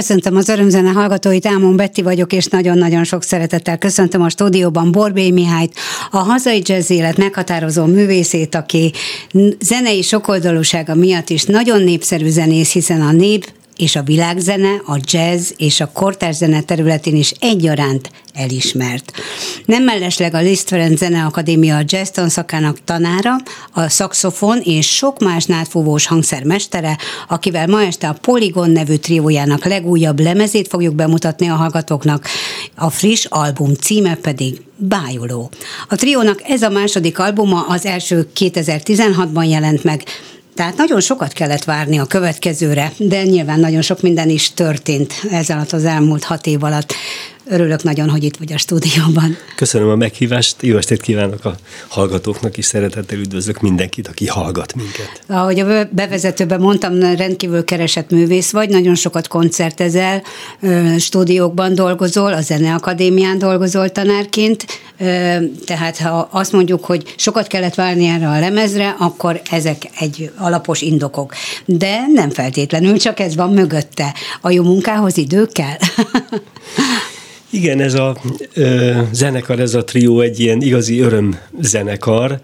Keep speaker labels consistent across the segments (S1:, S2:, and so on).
S1: Köszöntöm az örömzene hallgatóit, Ámon Betty vagyok, és nagyon-nagyon sok szeretettel köszöntöm a stúdióban Borbé Mihályt, a hazai jazz élet meghatározó művészét, aki zenei sokoldalúsága miatt is nagyon népszerű zenész, hiszen a nép és a világzene, a jazz és a kortárs zene területén is egyaránt elismert. Nem mellesleg a Liszt Ferenc Zeneakadémia jazz tanszakának tanára, a szakszofon és sok más nátfúvós hangszermestere, akivel ma este a Polygon nevű triójának legújabb lemezét fogjuk bemutatni a hallgatóknak. A friss album címe pedig Bájuló. A triónak ez a második albuma, az első 2016-ban jelent meg, tehát nagyon sokat kellett várni a következőre, de nyilván nagyon sok minden is történt ez alatt az elmúlt hat év alatt. Örülök nagyon, hogy itt vagy a stúdióban.
S2: Köszönöm a meghívást, jó estét kívánok a hallgatóknak, és szeretettel üdvözlök mindenkit, aki hallgat minket.
S1: Ahogy a bevezetőben mondtam, rendkívül keresett művész vagy, nagyon sokat koncertezel, stúdiókban dolgozol, a Zeneakadémián dolgozol tanárként, tehát ha azt mondjuk, hogy sokat kellett várni erre a lemezre, akkor ezek egy alapos indokok. De nem feltétlenül, csak ez van mögötte. A jó munkához idő kell.
S2: Igen, ez a ö, zenekar, ez a trió egy ilyen igazi öröm zenekar,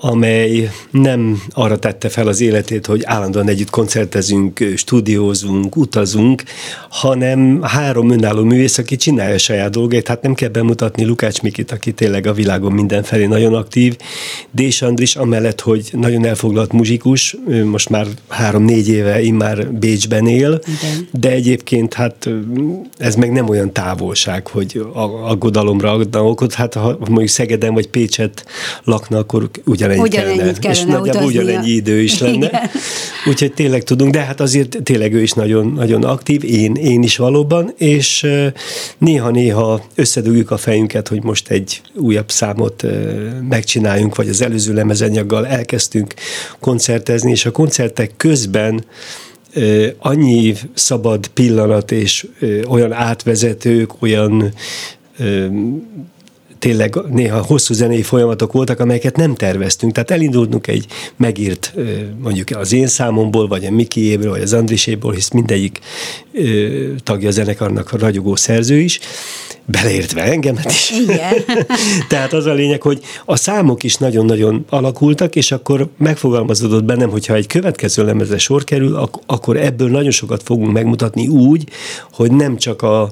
S2: amely nem arra tette fel az életét, hogy állandóan együtt koncertezünk, stúdiózunk, utazunk, hanem három önálló művész, aki csinálja a saját dolgait, hát nem kell bemutatni Lukács Mikit, aki tényleg a világon mindenfelé nagyon aktív, Dés Andris amellett, hogy nagyon elfoglalt muzsikus, most már három-négy éve immár Bécsben él, Igen. de egyébként hát ez meg nem olyan távolság, hogy aggodalomra adna okot, hát ha mondjuk Szegeden vagy Pécset lakna, akkor ugyanennyi kellene, kellene és nagyjából ugyanennyi idő is lenne. Igen. Úgyhogy tényleg tudunk, de hát azért tényleg ő is nagyon, nagyon aktív, én, én is valóban, és néha-néha összedugjuk a fejünket, hogy most egy újabb számot megcsináljunk, vagy az előző lemezanyaggal elkezdtünk koncertezni, és a koncertek közben annyi szabad pillanat és olyan átvezetők, olyan tényleg néha hosszú zenei folyamatok voltak, amelyeket nem terveztünk. Tehát elindultunk egy megírt, mondjuk az én számomból, vagy a Mikiéből, vagy az Andriséból, hisz mindegyik tagja a zenekarnak a ragyogó szerző is, beleértve engemet is.
S1: Igen.
S2: Tehát az a lényeg, hogy a számok is nagyon-nagyon alakultak, és akkor megfogalmazódott bennem, hogyha egy következő lemezre sor kerül, akkor ebből nagyon sokat fogunk megmutatni úgy, hogy nem csak a,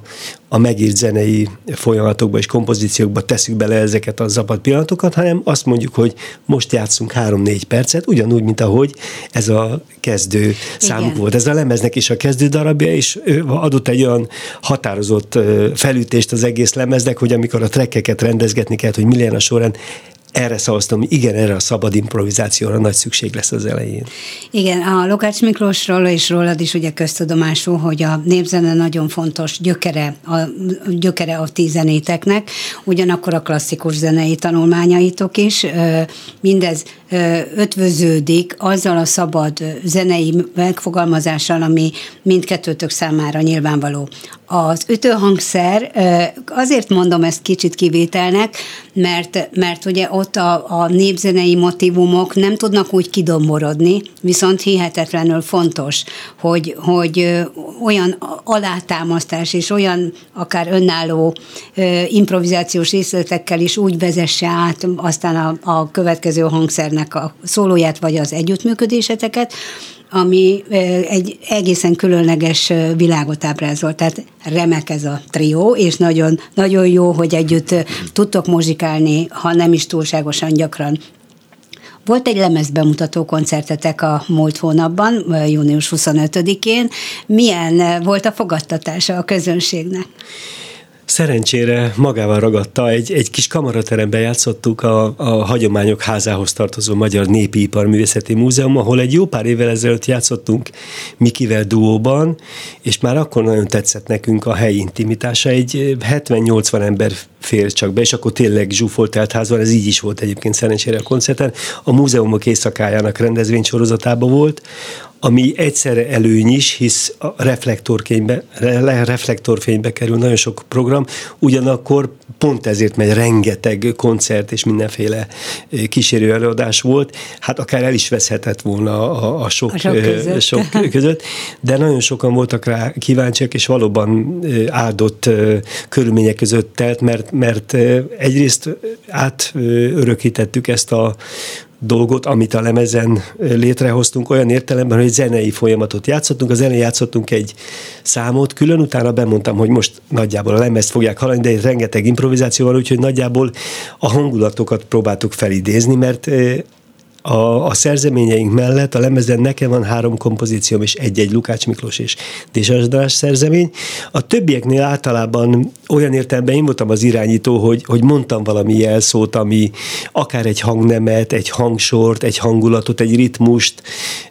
S2: a megírt zenei folyamatokba és kompozíciókba tesszük bele ezeket a zabad pillanatokat, hanem azt mondjuk, hogy most játszunk három-négy percet, ugyanúgy, mint ahogy ez a kezdő számuk volt. Ez a lemeznek is a kezdő darabja, és adott egy olyan határozott felütést az egész lemeznek, hogy amikor a trekkeket rendezgetni kellett, hogy mi legyen a során, erre szavaztam, igen, erre a szabad improvizációra nagy szükség lesz az elején.
S1: Igen, a Lokács Miklósról és rólad is ugye köztudomású, hogy a népzene nagyon fontos gyökere a, gyökere a ti zenéteknek, ugyanakkor a klasszikus zenei tanulmányaitok is. Mindez ötvöződik azzal a szabad zenei megfogalmazással, ami mindkettőtök számára nyilvánvaló. Az ütőhangszer, azért mondom ezt kicsit kivételnek, mert, mert ugye ott a, a népzenei motivumok nem tudnak úgy kidomborodni, viszont hihetetlenül fontos, hogy, hogy olyan alátámasztás és olyan akár önálló improvizációs részletekkel is úgy vezesse át aztán a, a következő hangszernek a szólóját vagy az együttműködéseteket, ami egy egészen különleges világot ábrázol. Tehát remek ez a trió, és nagyon, nagyon jó, hogy együtt tudtok muzsikálni, ha nem is túlságosan gyakran. Volt egy lemezbemutató koncertetek a múlt hónapban, június 25-én. Milyen volt a fogadtatása a közönségnek?
S2: Szerencsére magával ragadta, egy, egy kis kamarateremben játszottuk a, a Hagyományok Házához tartozó Magyar Népi Iparművészeti Múzeum, ahol egy jó pár évvel ezelőtt játszottunk Mikivel duóban, és már akkor nagyon tetszett nekünk a helyi intimitása. Egy 70-80 ember fér csak be, és akkor tényleg zsúfolt telt ház van, ez így is volt egyébként szerencsére a koncerten. A múzeumok éjszakájának rendezvénysorozatában volt, ami egyszerre előny is, hisz a reflektorfénybe, reflektorfénybe kerül nagyon sok program, ugyanakkor pont ezért megy rengeteg koncert és mindenféle kísérő előadás volt, hát akár el is veszhetett volna a, a sok, a sok, között. sok között, de nagyon sokan voltak rá kíváncsiak, és valóban áldott körülmények között telt, mert, mert egyrészt átörökítettük ezt a dolgot, amit a lemezen létrehoztunk, olyan értelemben, hogy zenei folyamatot játszottunk. Az elején játszottunk egy számot, külön utána bemondtam, hogy most nagyjából a lemezt fogják hallani, de rengeteg improvizáció van, úgyhogy nagyjából a hangulatokat próbáltuk felidézni, mert a, a szerzeményeink mellett a lemezen nekem van három kompozícióm és egy-egy Lukács Miklós és Désasdás szerzemény. A többieknél általában olyan értelemben én voltam az irányító, hogy, hogy mondtam valami jelszót, ami akár egy hangnemet, egy hangsort, egy hangulatot, egy ritmust,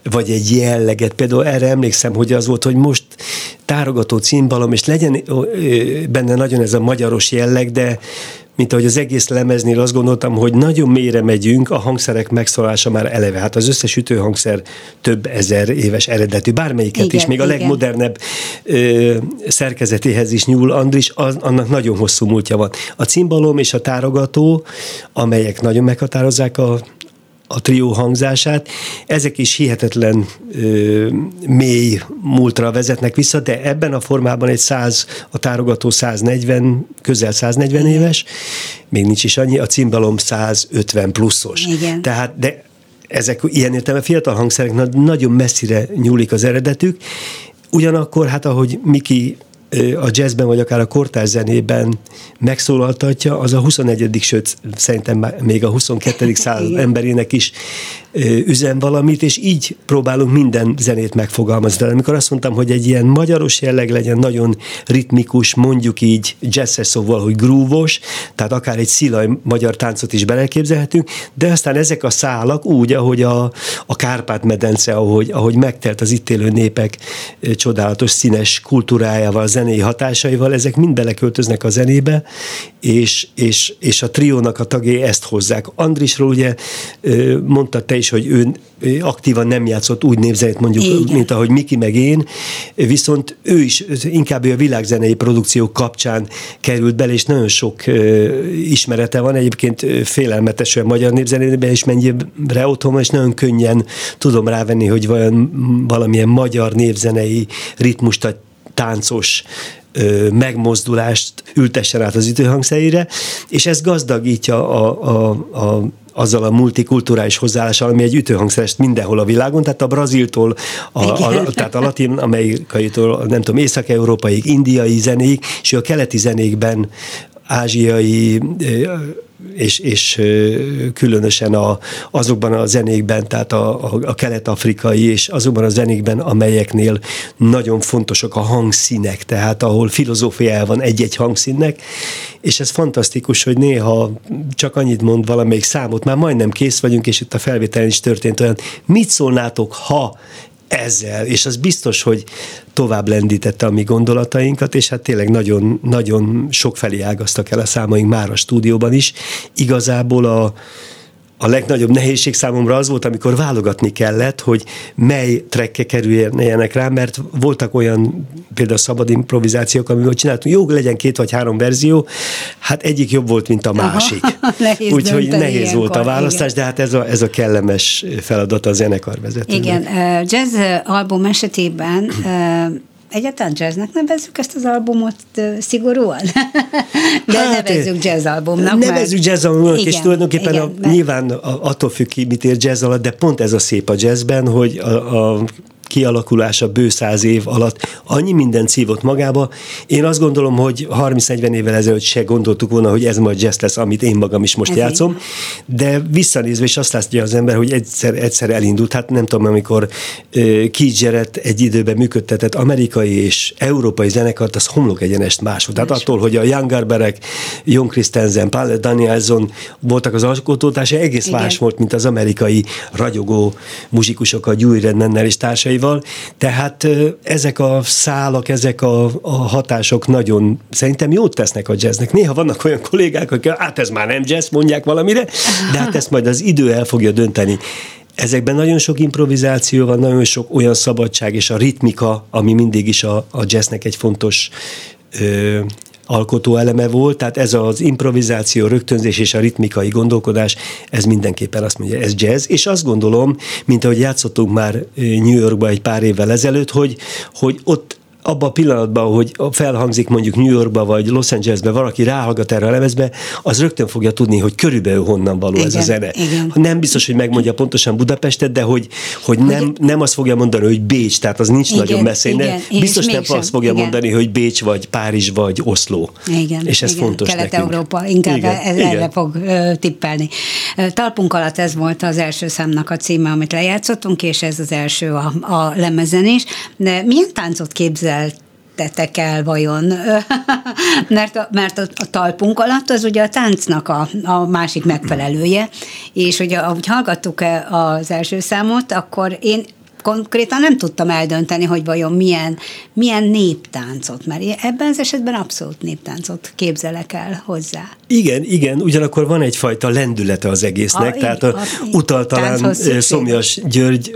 S2: vagy egy jelleget. Például erre emlékszem, hogy az volt, hogy most tárogató címbalom, és legyen benne nagyon ez a magyaros jelleg, de mint ahogy az egész lemeznél azt gondoltam, hogy nagyon mélyre megyünk, a hangszerek megszólása már eleve. Hát az összes ütőhangszer több ezer éves eredetű, bármelyiket igen, is, még igen. a legmodernebb ö, szerkezetéhez is nyúl Andris, az, annak nagyon hosszú múltja van. A cimbalom és a tárogató, amelyek nagyon meghatározzák a a trió hangzását. Ezek is hihetetlen ö, mély múltra vezetnek vissza, de ebben a formában egy 100, a tárogató 140, közel 140 éves, még nincs is annyi, a cimbalom 150 pluszos.
S1: Igen.
S2: Tehát, de ezek ilyen értelme fiatal hangszerek nagyon messzire nyúlik az eredetük, ugyanakkor, hát ahogy Miki a jazzben, vagy akár a kortárs zenében megszólaltatja, az a 21. sőt szerintem még a 22. század emberének is üzen valamit, és így próbálunk minden zenét megfogalmazni. De amikor azt mondtam, hogy egy ilyen magyaros jelleg legyen, nagyon ritmikus, mondjuk így jazzes szóval, hogy grúvos, tehát akár egy szilaj magyar táncot is beleképzelhetünk, de aztán ezek a szálak úgy, ahogy a, a Kárpát-medence, ahogy, ahogy megtelt az itt élő népek csodálatos színes kultúrájával, zenei hatásaival, ezek mind beleköltöznek a zenébe, és, és, és a triónak a tagjai ezt hozzák. Andrisról ugye mondta te is, hogy ő aktívan nem játszott úgy népzenét mondjuk, Igen. mint ahogy Miki meg én, viszont ő is inkább a világzenei produkció kapcsán került bele, és nagyon sok ismerete van, egyébként félelmetesen magyar népzenében is mennyire otthon van, és nagyon könnyen tudom rávenni, hogy vajon valamilyen magyar népzenei ritmust táncos megmozdulást ültessen át az ütőhangszerére, és ez gazdagítja a, a, a azzal a multikulturális hozzáállással, ami egy ütőhangszerest mindenhol a világon, tehát a braziltól, a, a, tehát a latin-amerikaitól, nem tudom, észak-európaig, indiai zenék, és a keleti zenékben ázsiai és, és különösen a, azokban a zenékben, tehát a, a, a kelet-afrikai és azokban a zenékben, amelyeknél nagyon fontosak a hangszínek, tehát ahol filozófia van egy-egy hangszínnek, és ez fantasztikus, hogy néha csak annyit mond valamelyik számot, már majdnem kész vagyunk, és itt a felvételen is történt olyan, mit szólnátok, ha ezzel, és az biztos, hogy tovább lendítette a mi gondolatainkat, és hát tényleg nagyon, nagyon sokfelé ágaztak el a számaink már a stúdióban is. Igazából a, a legnagyobb nehézség számomra az volt, amikor válogatni kellett, hogy mely trekke kerüljenek rá, mert voltak olyan például szabad improvizációk, amivel csináltunk, jó, legyen két vagy három verzió, hát egyik jobb volt, mint a másik. Úgyhogy nehéz ilyenkor, volt a választás, igen. de hát ez a, ez a kellemes feladat a zenekarvezetőnek.
S1: Igen, jazz album esetében Egyáltalán jazznek nevezzük ezt az albumot szigorúan? De hát, nevezzük jazz albumnak.
S2: Nevezzük jazz albumnak, és tulajdonképpen igen, a, mert... nyilván attól függ ki, mit ér jazz alatt, de pont ez a szép a jazzben, hogy a, a kialakulása bő száz év alatt annyi minden szívott magába. Én azt gondolom, hogy 30-40 évvel ezelőtt se gondoltuk volna, hogy ez majd jazz lesz, amit én magam is most ez játszom, de visszanézve is azt látja az ember, hogy egyszer, egyszer elindult. Hát nem tudom, amikor uh, Keith Jarrett egy időben működtetett amerikai és európai zenekart, az homlok egyenest más volt. Tehát attól, hogy a Young Garberek, Jon Christensen, Paul Danielson voltak az alkotótársa, egész Igen. más volt, mint az amerikai ragyogó muzsikusok, a Dewey Redmannel és társai hatással, tehát ezek a szálak, ezek a, a hatások nagyon szerintem jót tesznek a jazznek. Néha vannak olyan kollégák, akik hát ez már nem jazz, mondják valamire, de hát ezt majd az idő el fogja dönteni. Ezekben nagyon sok improvizáció van, nagyon sok olyan szabadság, és a ritmika, ami mindig is a, a jazznek egy fontos ö, alkotó eleme volt, tehát ez az improvizáció, rögtönzés és a ritmikai gondolkodás, ez mindenképpen azt mondja, ez jazz, és azt gondolom, mint ahogy játszottunk már New Yorkba egy pár évvel ezelőtt, hogy, hogy ott abban a pillanatban, hogy felhangzik mondjuk New Yorkba vagy Los Angelesbe, valaki ráhallgat erre a lemezbe, az rögtön fogja tudni, hogy körülbelül honnan való igen, ez a zene. Igen. Nem biztos, hogy megmondja pontosan Budapestet, de hogy, hogy nem, nem azt fogja mondani, hogy Bécs, tehát az nincs igen, nagyon messze. Igen, nem, biztos nem sem, azt fogja igen. mondani, hogy Bécs vagy Párizs vagy Oszló. Igen, és ez igen. fontos
S1: Kelet-Európa, inkább igen, ez igen. erre fog uh, tippelni. Talpunk alatt ez volt az első számnak a címe, amit lejátszottunk, és ez az első a, a lemezen is. De milyen táncot képzel képzeltetek el vajon? mert a, mert a, a talpunk alatt az ugye a táncnak a, a másik megfelelője, és ugye ahogy hallgattuk az első számot, akkor én konkrétan nem tudtam eldönteni, hogy vajon milyen, milyen néptáncot, mert ebben az esetben abszolút néptáncot képzelek el hozzá.
S2: Igen, igen, ugyanakkor van egyfajta lendülete az egésznek, a, tehát a, a, utal talán Szomjas György,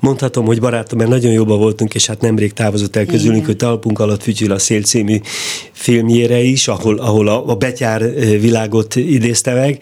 S2: mondhatom, hogy barátom, mert nagyon jóban voltunk, és hát nemrég távozott el közülünk, igen. hogy talpunk alatt fütyül a szél című filmjére is, ahol, ahol a, a betyár világot idézte meg,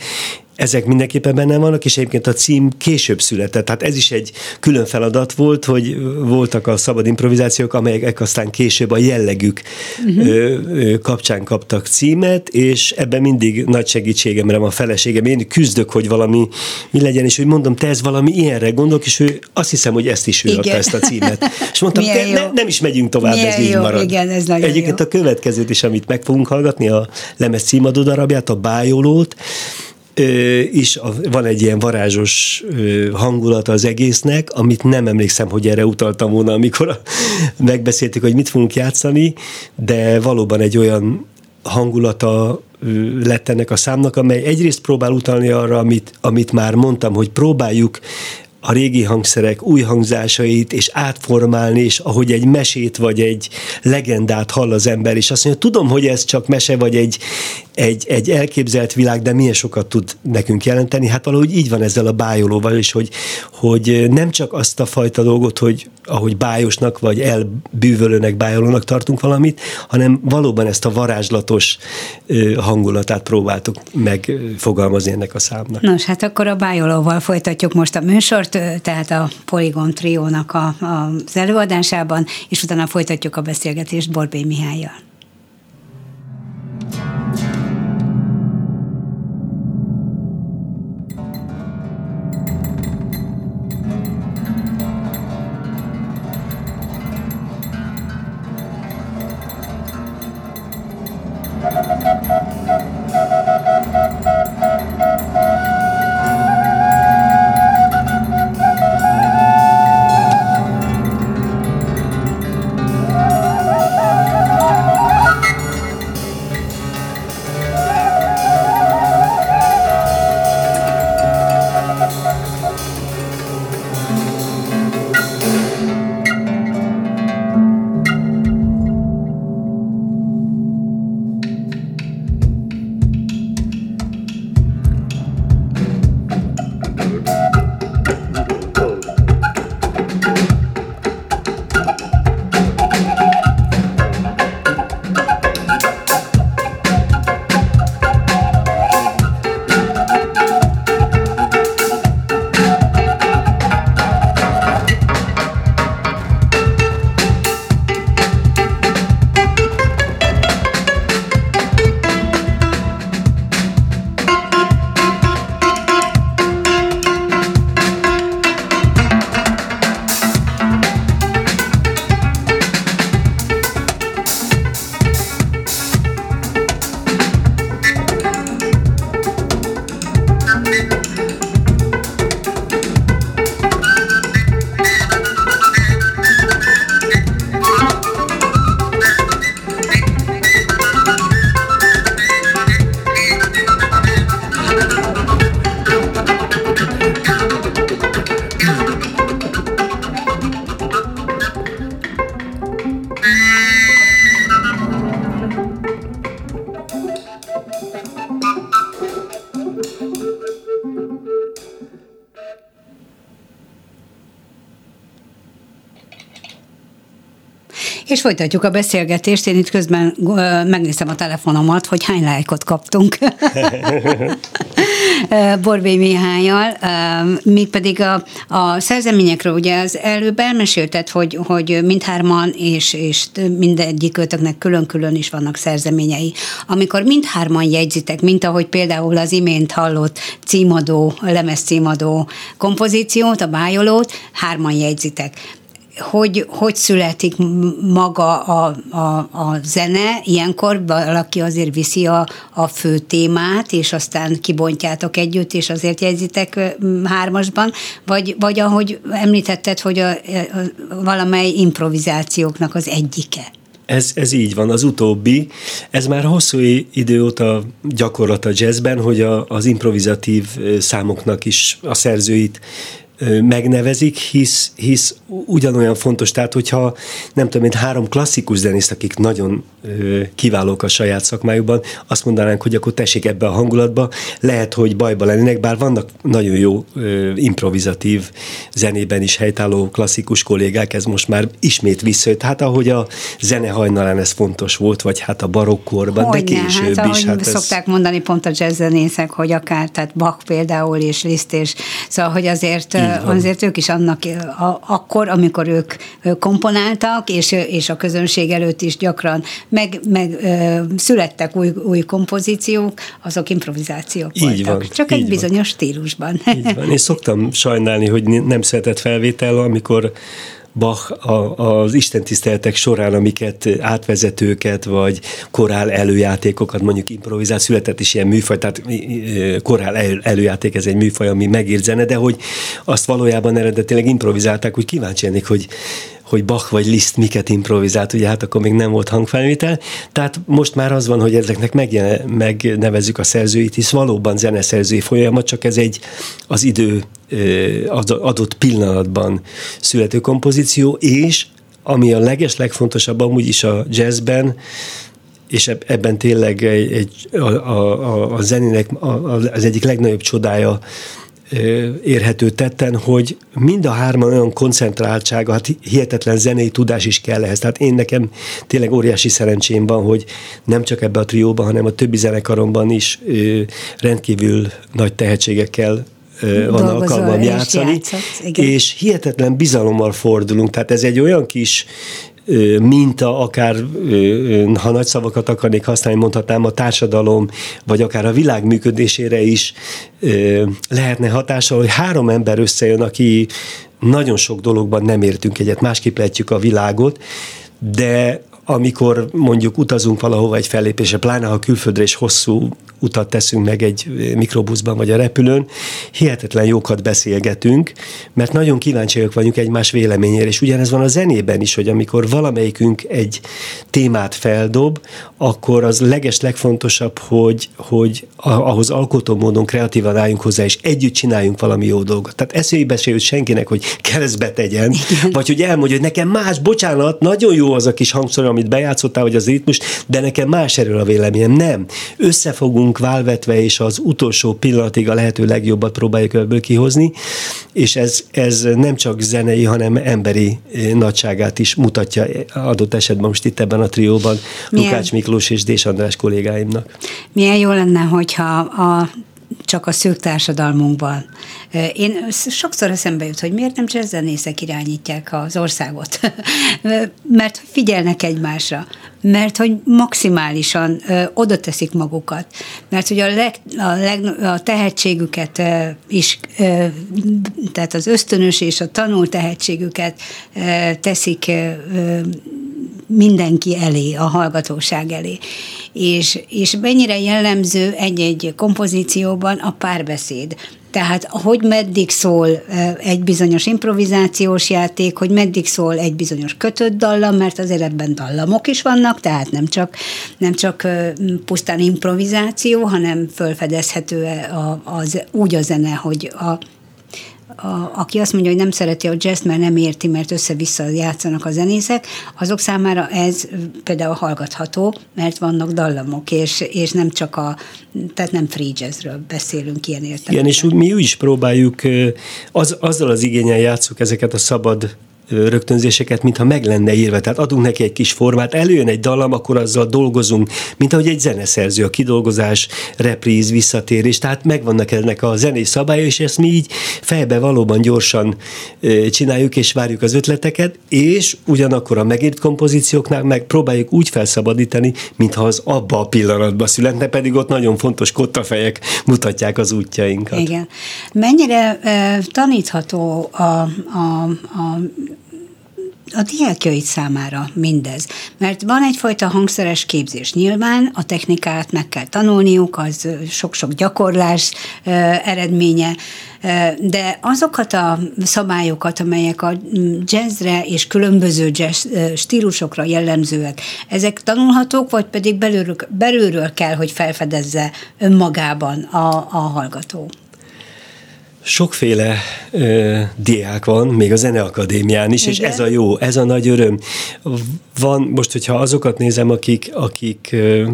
S2: ezek mindenképpen benne vannak, és egyébként a cím később született. Tehát ez is egy külön feladat volt, hogy voltak a szabad improvizációk, amelyek aztán később a jellegük uh-huh. kapcsán kaptak címet, és ebben mindig nagy segítségemre a feleségem. Én küzdök, hogy valami mi legyen, és hogy mondom, te ez valami ilyenre gondolok, és ő azt hiszem, hogy ezt is ő Igen. adta ezt a címet. És mondtam, te, ne, nem is megyünk tovább, Milyen ez így jó. marad.
S1: Igen, ez nagyon
S2: Egyébként
S1: jó.
S2: a következőt is, amit meg fogunk hallgatni, a lemez címadó darabját, a Bájolót, is van egy ilyen varázsos hangulata az egésznek, amit nem emlékszem, hogy erre utaltam volna, amikor megbeszéltük, hogy mit fogunk játszani, de valóban egy olyan hangulata lett ennek a számnak, amely egyrészt próbál utalni arra, amit, amit már mondtam, hogy próbáljuk a régi hangszerek új hangzásait, és átformálni, és ahogy egy mesét vagy egy legendát hall az ember, és azt mondja, tudom, hogy ez csak mese, vagy egy, egy, egy elképzelt világ, de milyen sokat tud nekünk jelenteni. Hát valahogy így van ezzel a bájolóval is, hogy, hogy nem csak azt a fajta dolgot, hogy ahogy bájosnak vagy elbűvölőnek, bájolónak tartunk valamit, hanem valóban ezt a varázslatos hangulatát próbáltuk megfogalmazni ennek a számnak.
S1: Nos, hát akkor a bájolóval folytatjuk most a műsort, tehát a Polygon Triónak a, a, az előadásában, és utána folytatjuk a beszélgetést Borbé Mihályjal. Folytatjuk a beszélgetést. Én itt közben megnéztem a telefonomat, hogy hány lájkot kaptunk. Borbé Mihályjal, mégpedig a, a szerzeményekről, ugye az előbb elmesélted, hogy, hogy mindhárman és, és mindegyikőtöknek külön-külön is vannak szerzeményei. Amikor mindhárman jegyzitek, mint ahogy például az imént hallott címadó, lemez címadó kompozíciót, a bájolót, hárman jegyzitek hogy, hogy születik maga a, a, a zene, ilyenkor valaki azért viszi a, a fő témát, és aztán kibontjátok együtt, és azért jegyzitek hármasban, vagy, vagy ahogy említetted, hogy a, a, valamely improvizációknak az egyike.
S2: Ez, ez így van, az utóbbi. Ez már hosszú idő óta gyakorlat a jazzben, hogy a, az improvizatív számoknak is a szerzőit megnevezik, hisz, hisz ugyanolyan fontos, tehát hogyha nem tudom, mint három klasszikus zenészt, akik nagyon kiválók a saját szakmájukban, azt mondanánk, hogy akkor tessék ebbe a hangulatba, lehet, hogy bajba lennének, bár vannak nagyon jó improvizatív zenében is helytálló klasszikus kollégák, ez most már ismét visszajött. Hát ahogy a zene hajnalán ez fontos volt, vagy hát a barokkorban, de később
S1: hát,
S2: is.
S1: Hát szokták ez... mondani pont a jazzzenészek, hogy akár, tehát Bach például és Liszt, és szóval, hogy azért azért ők is annak a, akkor, amikor ők komponáltak, és, és a közönség előtt is gyakran meg, meg születtek új, új kompozíciók, azok improvizációk így voltak. Van, Csak egy van. bizonyos stílusban.
S2: Így van. Én szoktam sajnálni, hogy nem született felvétel, amikor Bach a, az istentiszteletek során, amiket átvezetőket, vagy korál előjátékokat, mondjuk improvizál, született is ilyen műfaj, tehát korál előjáték, ez egy műfaj, ami megírt zene, de hogy azt valójában eredetileg improvizálták, úgy kíváncsi lennék, hogy hogy Bach vagy Liszt miket improvizált, ugye hát akkor még nem volt hangfelvétel, tehát most már az van, hogy ezeknek megnevezzük a szerzőit, hisz valóban zeneszerzői folyamat, csak ez egy az idő adott pillanatban születő kompozíció, és ami a leges legfontosabb amúgy is a jazzben, és ebben tényleg egy, egy, a, a, a zenének az egyik legnagyobb csodája érhető tetten, hogy mind a hárman olyan koncentráltsága, hát hihetetlen zenei tudás is kell ehhez. Tehát én nekem tényleg óriási szerencsém van, hogy nem csak ebbe a trióban, hanem a többi zenekaromban is rendkívül nagy tehetségekkel van alkalmam játszani, játszott, és hihetetlen bizalommal fordulunk. Tehát ez egy olyan kis minta, akár ha nagy szavakat akarnék használni, mondhatnám a társadalom, vagy akár a világ működésére is lehetne hatással, hogy három ember összejön, aki nagyon sok dologban nem értünk egyet, másképp lehetjük a világot, de amikor mondjuk utazunk valahova egy fellépésre, pláne ha külföldre és hosszú utat teszünk meg egy mikrobuszban vagy a repülőn, hihetetlen jókat beszélgetünk, mert nagyon kíváncsiak vagyunk egymás véleményére, és ugyanez van a zenében is, hogy amikor valamelyikünk egy témát feldob, akkor az leges legfontosabb, hogy, hogy ahhoz alkotó módon kreatívan álljunk hozzá, és együtt csináljunk valami jó dolgot. Tehát eszélybe se jut senkinek, hogy keresztbe tegyen, vagy hogy elmondja, hogy nekem más, bocsánat, nagyon jó az a kis hangszor, amit bejátszottál, vagy az ritmus, de nekem más erről a véleményem. Nem. Összefogunk válvetve, és az utolsó pillanatig a lehető legjobbat próbáljuk ebből kihozni, és ez, ez nem csak zenei, hanem emberi eh, nagyságát is mutatja adott esetben most itt ebben a trióban Milyen? Lukács Miklós és Dés András kollégáimnak.
S1: Milyen jó lenne, hogyha a csak a szűk társadalmunkban. Én sokszor eszembe jut, hogy miért nem jazzzenészek irányítják az országot. Mert figyelnek egymásra. Mert hogy maximálisan oda teszik magukat. Mert hogy a, leg, a, leg, a tehetségüket is, tehát az ösztönös és a tanult tehetségüket teszik mindenki elé, a hallgatóság elé. És, és mennyire jellemző egy-egy kompozícióban a párbeszéd. Tehát, hogy meddig szól egy bizonyos improvizációs játék, hogy meddig szól egy bizonyos kötött dallam, mert azért ebben dallamok is vannak, tehát nem csak, nem csak pusztán improvizáció, hanem fölfedezhető az, úgy a zene, hogy a a, aki azt mondja, hogy nem szereti a jazz, mert nem érti, mert össze-vissza játszanak a zenészek, azok számára ez például hallgatható, mert vannak dallamok, és, és nem csak a, tehát nem free jazzről beszélünk ilyen értelemben.
S2: Igen, és mi úgy is próbáljuk, az, azzal az igényel játszuk ezeket a szabad rögtönzéseket, mintha meg lenne írva. Tehát adunk neki egy kis formát, előjön egy dallam, akkor azzal dolgozunk, mint ahogy egy zeneszerző, a kidolgozás, repríz, visszatérés, tehát megvannak ennek a zenés szabályai, és ezt mi így fejbe valóban gyorsan csináljuk, és várjuk az ötleteket, és ugyanakkor a megírt kompozícióknál meg próbáljuk úgy felszabadítani, mintha az abba a pillanatban születne, pedig ott nagyon fontos kottafejek mutatják az útjainkat.
S1: Igen. Mennyire uh, tanítható a, a, a a diákjaid számára mindez. Mert van egyfajta hangszeres képzés. Nyilván a technikát meg kell tanulniuk, az sok-sok gyakorlás eredménye, de azokat a szabályokat, amelyek a jazzre és különböző jazz stílusokra jellemzőek, ezek tanulhatók, vagy pedig belülről, belülről kell, hogy felfedezze önmagában a, a hallgató?
S2: Sokféle ö, diák van, még a Zeneakadémián is, Igen. és ez a jó, ez a nagy öröm. Van, most, hogyha azokat nézem, akik, akik ö,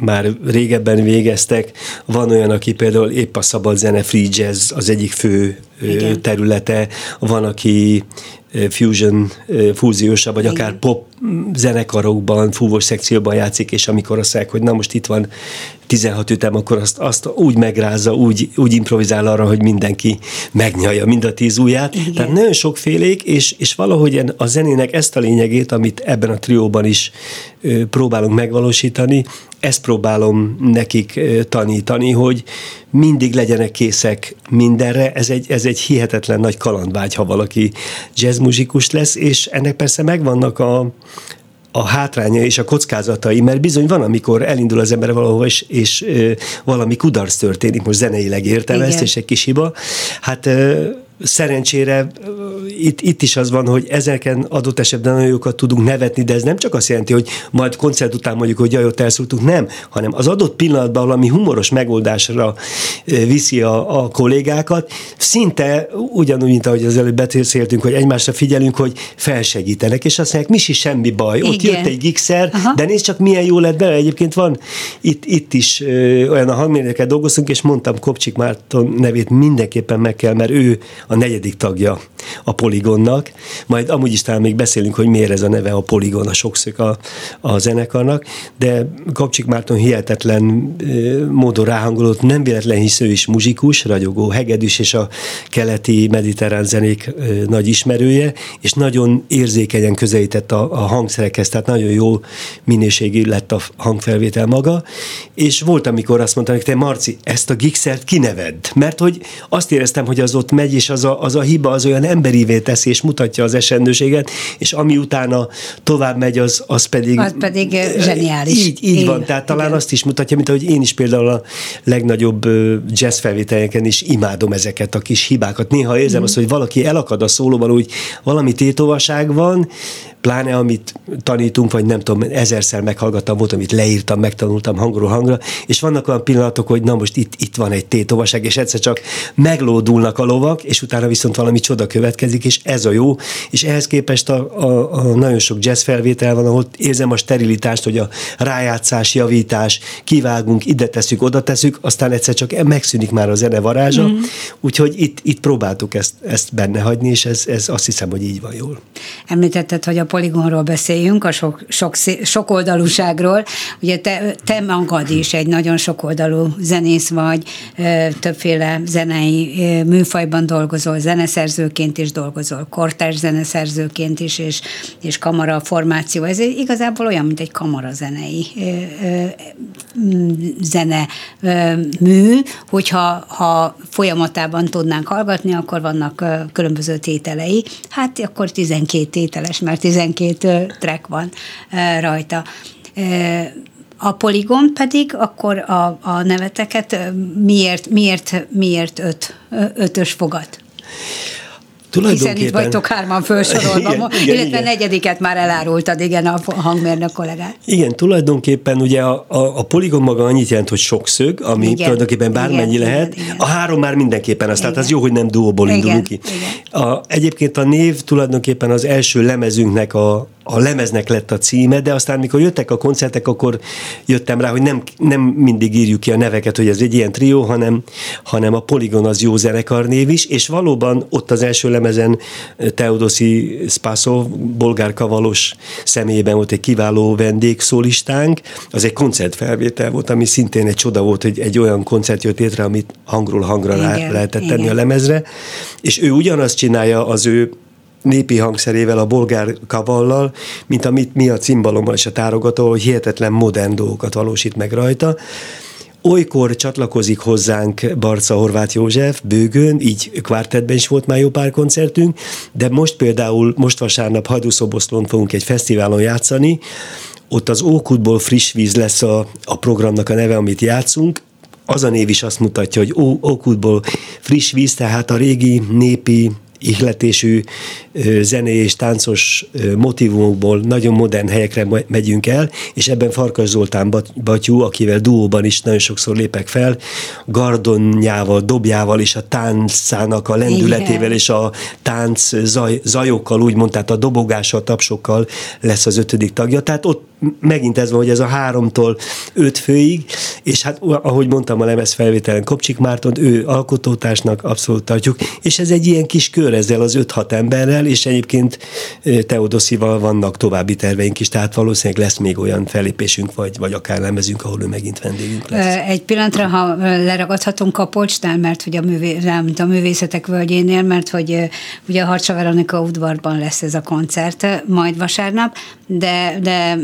S2: már régebben végeztek. Van olyan, aki például épp a szabad zene, free jazz az egyik fő Igen. területe, van, aki fusion, fúziósabb, vagy Igen. akár pop zenekarokban, fúvós szekcióban játszik, és amikor azt mondják, hogy na most itt van 16 ütem, akkor azt, azt úgy megrázza, úgy, úgy improvizál arra, hogy mindenki megnyalja mind a tíz ujját. Igen. Tehát nagyon sokfélék, és, és valahogy a zenének ezt a lényegét, amit ebben a trióban is próbálunk megvalósítani, ezt próbálom nekik tanítani, hogy mindig legyenek készek mindenre. Ez egy, ez egy hihetetlen nagy kalandvágy, ha valaki jazzmuzikus lesz, és ennek persze megvannak a, a hátránya és a kockázatai, mert bizony van, amikor elindul az ember valahova, és, és ö, valami kudarc történik, most zeneileg értem Igen. ezt, és egy kis hiba. Hát ö, szerencsére itt, itt is az van, hogy ezeken adott esetben nagyon jókat tudunk nevetni, de ez nem csak azt jelenti, hogy majd koncert után mondjuk, hogy jaj, ott elszúrtuk, nem, hanem az adott pillanatban valami humoros megoldásra viszi a, a kollégákat, szinte ugyanúgy, mint ahogy az előbb beszéltünk, hogy egymásra figyelünk, hogy felsegítenek, és azt mondják, mi is semmi baj, Igen. ott jött egy gigszer, Aha. de nézd csak milyen jó lett bele, egyébként van itt, itt is ö, olyan a hangmérnökkel dolgoztunk, és mondtam Kopcsik Márton nevét mindenképpen meg kell, mert ő a negyedik tagja a poligonnak, majd amúgy is talán még beszélünk, hogy miért ez a neve a poligon, a sokszög a, a zenekarnak, de Kapcsik Márton hihetetlen módon ráhangolott, nem véletlen hisz ő is muzsikus, ragyogó, hegedűs és a keleti mediterrán zenék nagy ismerője, és nagyon érzékenyen közelített a, a hangszerekhez, tehát nagyon jó minőségű lett a hangfelvétel maga, és volt, amikor azt mondta, hogy te Marci, ezt a gixert kineved, mert hogy azt éreztem, hogy az ott megy, és az a, az a hiba az olyan emberivé teszi, és mutatja az esendőséget, és ami utána tovább megy, az, az pedig...
S1: Az pedig zseniális.
S2: Így, így van, tehát talán igen. azt is mutatja, mint ahogy én is például a legnagyobb jazz felvételeken is imádom ezeket a kis hibákat. Néha érzem mm. azt, hogy valaki elakad a szólóban, úgy valami tétovaság van, pláne amit tanítunk, vagy nem tudom, ezerszer meghallgattam, volt, amit leírtam, megtanultam hangról hangra, és vannak olyan pillanatok, hogy na most itt, itt van egy tétovaság, és egyszer csak meglódulnak a lovak, és utána viszont valami csoda következik, és ez a jó, és ehhez képest a, a, a nagyon sok jazz felvétel van, ahol érzem a sterilitást, hogy a rájátszás, javítás, kivágunk, ide teszük, oda teszük, aztán egyszer csak megszűnik már a zene varázsa, mm. úgyhogy itt, itt próbáltuk ezt, ezt benne hagyni, és ez, ez azt hiszem, hogy így van jól.
S1: Említetted, hogy a poligonról beszéljünk, a sok, sok, sok oldalúságról. Ugye te, te magad is egy nagyon sokoldalú zenész vagy, többféle zenei műfajban dolgozol, zeneszerzőként is dolgozol, kortárs zeneszerzőként is, és, és kamara formáció. Ez igazából olyan, mint egy kamarazenei zene mű, hogyha ha folyamatában tudnánk hallgatni, akkor vannak különböző tételei. Hát akkor 12 tételes, mert 12 track van rajta. A poligon pedig akkor a, a neveteket miért, miért, miért öt, ötös fogat? Hiszen itt vagytok hárman felsorolva, igen, igen, illetve igen. negyediket már elárultad, igen, a hangmérnök kollégát.
S2: Igen, tulajdonképpen ugye a, a, a poligon maga annyit jelent, hogy sokszög, ami igen, tulajdonképpen bármennyi igen, lehet. Igen, igen. A három már mindenképpen az, igen. tehát az jó, hogy nem duóból indulunk ki. Igen. A, egyébként a név tulajdonképpen az első lemezünknek a, a lemeznek lett a címe, de aztán mikor jöttek a koncertek, akkor jöttem rá, hogy nem, nem mindig írjuk ki a neveket, hogy ez egy ilyen trió, hanem, hanem a Polygon az jó zenekarnév is, és valóban ott az első lemezen Teodosi Spasov, bolgár kavalos személyében volt egy kiváló vendégszólistánk, az egy koncertfelvétel volt, ami szintén egy csoda volt, hogy egy olyan koncert jött létre, amit hangról hangra igen, lehetett tenni igen. a lemezre, és ő ugyanazt csinálja az ő népi hangszerével, a bolgár kavallal, mint amit mi a cimbalommal és a tárogató, hogy hihetetlen modern dolgokat valósít meg rajta. Olykor csatlakozik hozzánk Barca Horváth József bőgön, így kvártetben is volt már jó pár koncertünk, de most például, most vasárnap Hajdúszoboszlón fogunk egy fesztiválon játszani, ott az Ókutból friss víz lesz a, a programnak a neve, amit játszunk, az a név is azt mutatja, hogy Ókutból friss víz, tehát a régi népi ihletésű zenei és táncos motivumokból nagyon modern helyekre megyünk el, és ebben Farkas Zoltán Batyú, akivel duóban is nagyon sokszor lépek fel, gardonjával, dobjával és a táncának a lendületével Igen. és a tánc zaj, zajokkal, úgymond, tehát a dobogással, tapsokkal lesz az ötödik tagja. Tehát ott megint ez van, hogy ez a háromtól öt főig, és hát ahogy mondtam a lemez felvételen Kopcsik Márton, ő alkotótársnak abszolút tartjuk, és ez egy ilyen kis kör ezzel az öt-hat emberrel, és egyébként Teodoszival vannak további terveink is, tehát valószínűleg lesz még olyan fellépésünk, vagy, vagy akár lemezünk, ahol ő megint vendégünk lesz.
S1: Egy pillanatra, ha leragadhatunk a Polcsnál, mert hogy a, művé, a művészetek völgyénél, mert hogy ugye a Harcsa Veronika udvarban lesz ez a koncert majd vasárnap, de, de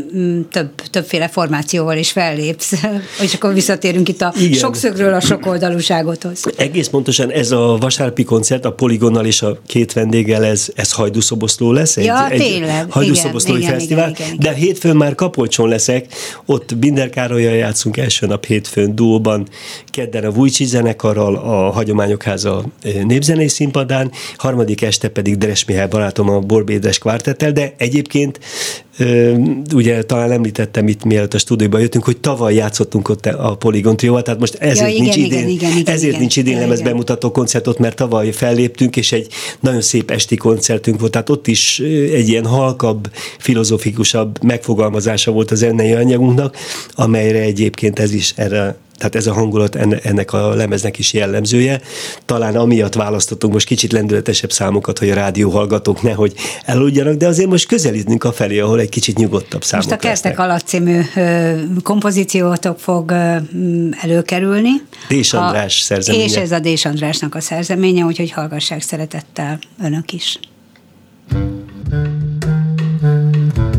S1: több, többféle formációval is fellépsz, és akkor visszatérünk itt a Igen. sokszögről a sokoldalúságothoz.
S2: Egész pontosan ez a vasárpi koncert, a Poligonnal és a két vendéggel, ez, ez hajdúszoboszló lesz?
S1: Egy, ja, egy tényleg.
S2: Hajdúszoboszlói igen, fesztivál. Igen, igen, igen. De hétfőn már Kapolcson leszek, ott Binder Károlyjal játszunk első nap hétfőn duóban, kedden a Vujcsi zenekarral, a Hagyományok Háza népzenei színpadán, harmadik este pedig Dres Mihály barátom a Borbédes kvártettel, de egyébként ugye talán említettem itt, mielőtt a stúdióba jöttünk, hogy tavaly játszottunk ott a Polygon Trióval, tehát most ezért ja, igen, nincs idén, igen, igen, ezért igen, nincs idén lemez bemutató koncertot, mert tavaly felléptünk, és egy nagyon szép esti koncertünk volt, tehát ott is egy ilyen halkabb, filozofikusabb megfogalmazása volt az zenei anyagunknak, amelyre egyébként ez is erre tehát ez a hangulat ennek a lemeznek is jellemzője. Talán amiatt választottunk most kicsit lendületesebb számokat, hogy a rádió hallgatók nehogy eludjanak, de azért most közelítünk a felé, ahol egy kicsit nyugodtabb számok
S1: Most a Kertek alatt című kompozíciótok fog előkerülni.
S2: Dés András a, szerzeménye.
S1: És ez a Dés Andrásnak a szerzeménye, úgyhogy hallgassák szeretettel önök is. thank you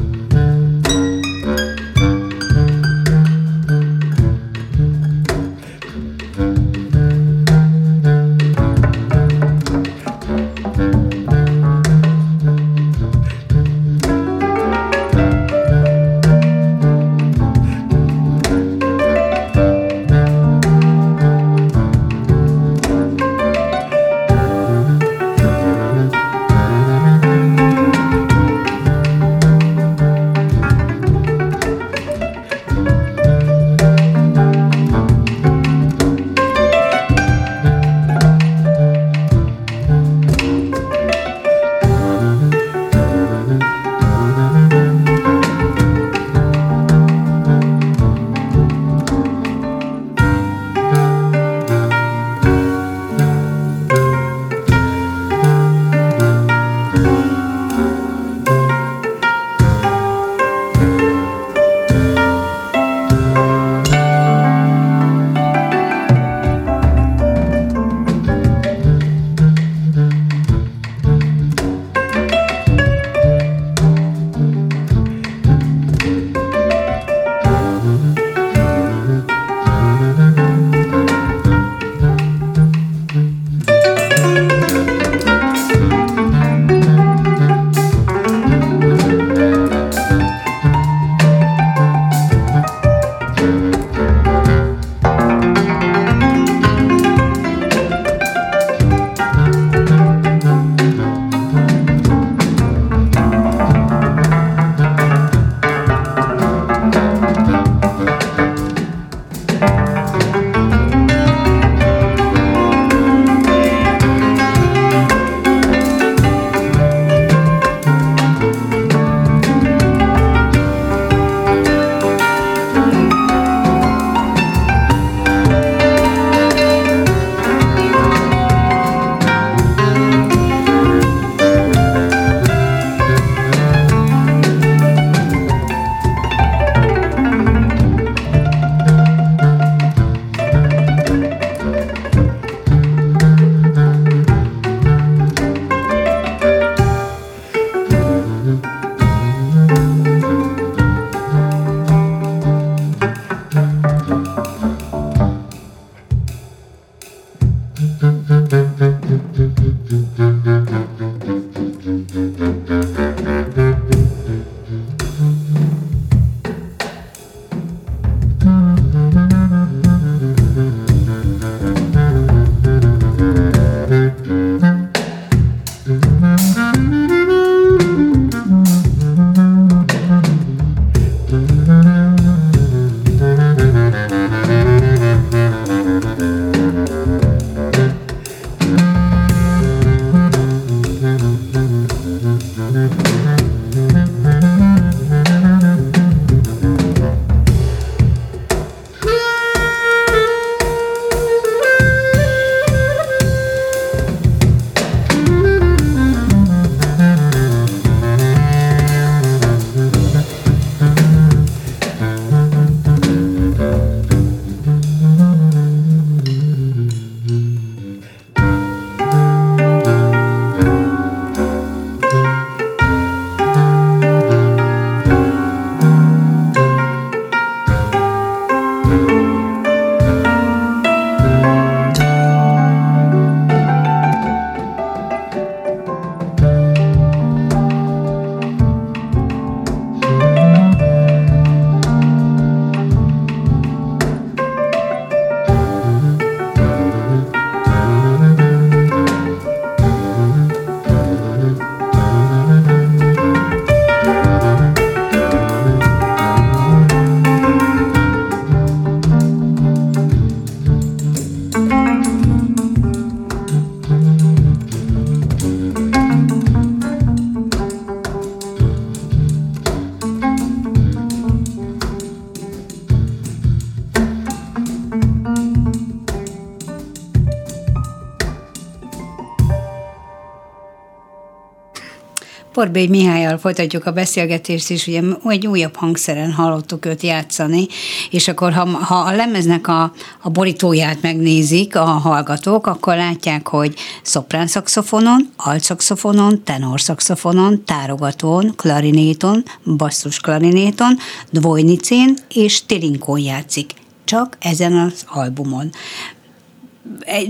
S1: Porbély Mihályal folytatjuk a beszélgetést, és ugye egy újabb hangszeren hallottuk őt játszani, és akkor ha, ha a lemeznek a, a borítóját megnézik a hallgatók, akkor látják, hogy szoprán szakszofonon, alt szakszofonon, tenor szakszofonon, tárogatón, klarinéton, basszus klarinéton, dvojnicén és tirinkón játszik. Csak ezen az albumon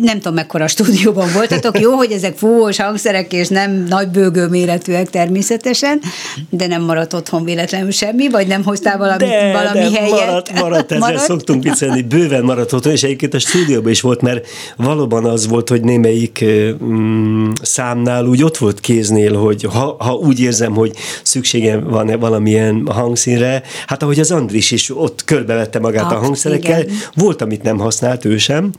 S1: nem tudom, mekkora stúdióban voltatok. Jó, hogy ezek fúvós hangszerek, és nem nagy bőgő méretűek természetesen, de nem maradt otthon véletlenül semmi, vagy nem hoztál valami, de, valami de helyet?
S2: Maradt, maradt, ezzel maradt? szoktunk viccelni, bőven maradt otthon, és egyébként a stúdióban is volt, mert valóban az volt, hogy némelyik mm, számnál úgy ott volt kéznél, hogy ha, ha úgy érzem, hogy szükségem van valamilyen hangszínre, hát ahogy az Andris is ott körbevette magát hát, a hangszerekkel, igen. volt, amit nem használt ő sem,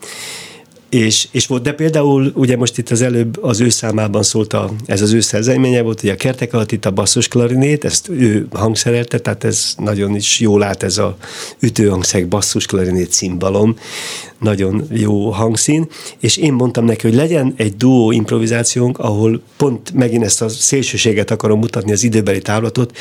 S2: és, és volt, de például ugye most itt az előbb az ő számában szólt a, ez az ő szerzeménye volt, hogy a kertek alatt itt a basszus klarinét, ezt ő hangszerelte, tehát ez nagyon is jól lát ez a ütőhangszeg basszus klarinét cimbalom, nagyon jó hangszín, és én mondtam neki, hogy legyen egy duó improvizációnk, ahol pont megint ezt a szélsőséget akarom mutatni, az időbeli távlatot,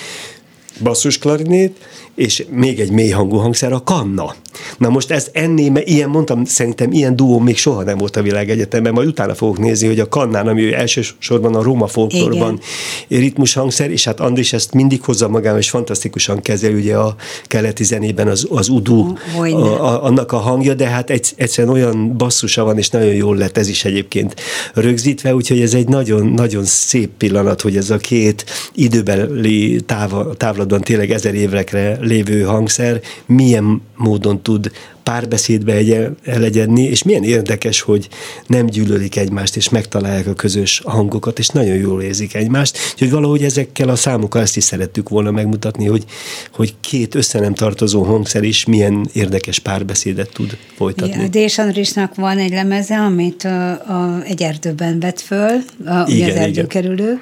S2: basszus klarinét, és még egy mély hangú hangszer, a kanna. Na most ez ennél, mert ilyen mondtam, szerintem ilyen duó még soha nem volt a világegyetemben, majd utána fogok nézni, hogy a kannán, ami elsősorban a Róma folklórban ritmus hangszer, és hát Andris ezt mindig hozza magával, és fantasztikusan kezel, ugye a keleti zenében az, az udu, a, a, annak a hangja, de hát egy, egyszerűen olyan basszusa van, és nagyon jól lett ez is egyébként rögzítve, úgyhogy ez egy nagyon, nagyon szép pillanat, hogy ez a két időbeli táv, távlatban tényleg ezer évekre lévő hangszer milyen módon tud párbeszédbe elegyedni, és milyen érdekes, hogy nem gyűlölik egymást, és megtalálják a közös hangokat, és nagyon jól érzik egymást. Úgyhogy valahogy ezekkel a számokkal ezt is szerettük volna megmutatni, hogy, hogy két össze nem tartozó hangszer is milyen érdekes párbeszédet tud folytatni.
S1: Ja, Dés Andrisnak van egy lemeze, amit a, a, egy erdőben vett föl, a, igen, az erdőkerülő,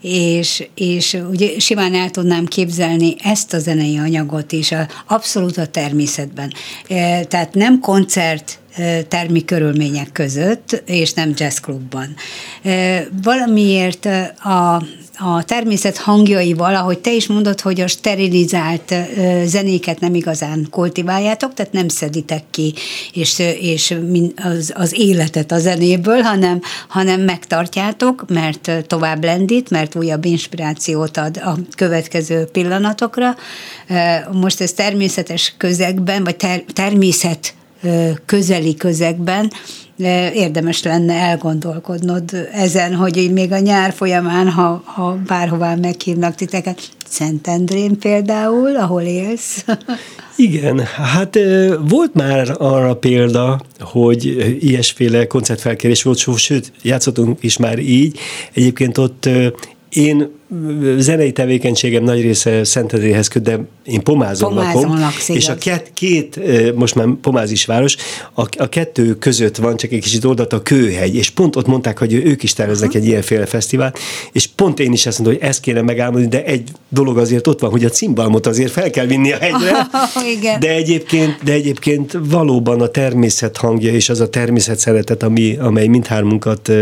S1: és, és ugye simán el tudnám képzelni ezt a zenei anyagot is, a, abszolút a természetben. E, tehát nem koncert termi körülmények között, és nem jazzklubban. Valamiért a, a természet hangjaival, ahogy te is mondod, hogy a sterilizált zenéket nem igazán kultiváljátok, tehát nem szeditek ki és, és az, az életet a zenéből, hanem, hanem megtartjátok, mert tovább lendít, mert újabb inspirációt ad a következő pillanatokra. Most ez természetes közegben, vagy ter, természet közeli közegben, érdemes lenne elgondolkodnod ezen, hogy még a nyár folyamán, ha, ha bárhová meghívnak titeket, Szentendrén például, ahol élsz.
S2: Igen, hát volt már arra példa, hogy ilyesféle koncertfelkérés volt, sőt, játszottunk is már így. Egyébként ott én zenei tevékenységem nagy része Szentedélyhez köt, de én Pomázon, Pomázon lakom, laksz, és a két, két, most már Pomáz is város, a, a kettő között van csak egy kicsit oldalt a Kőhegy, és pont ott mondták, hogy ők is terveznek uh-huh. egy ilyenféle fesztivált, és pont én is ezt mondom, hogy ezt kéne megálmodni, de egy dolog azért ott van, hogy a cimbalmot azért fel kell vinni a hegyre, Igen. de egyébként, de egyébként valóban a természet hangja és az a természet szeretet, ami, amely mindhármunkat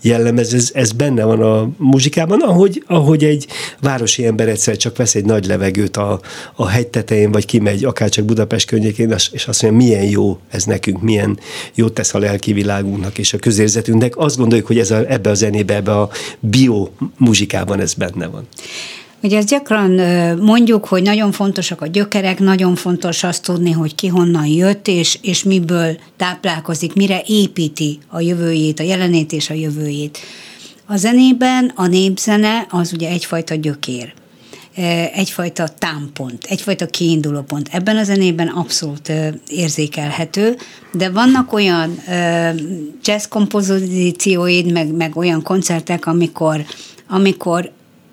S2: jellemez, ez, ez benne van a muzsikában, ahogy, ahogy hogy egy városi ember egyszer csak vesz egy nagy levegőt a, a hegy tetején, vagy kimegy akár csak Budapest környékén, és azt mondja, milyen jó ez nekünk, milyen jót tesz a lelki világunknak és a közérzetünknek. Azt gondoljuk, hogy ez a, ebbe a zenébe, ebbe a bio muzsikában ez benne van.
S1: Ugye ezt gyakran mondjuk, hogy nagyon fontosak a gyökerek, nagyon fontos azt tudni, hogy ki honnan jött, és, és miből táplálkozik, mire építi a jövőjét, a jelenét és a jövőjét. A zenében a népzene az ugye egyfajta gyökér egyfajta támpont, egyfajta kiinduló pont. Ebben a zenében abszolút érzékelhető, de vannak olyan jazz kompozícióid, meg, meg olyan koncertek, amikor, amikor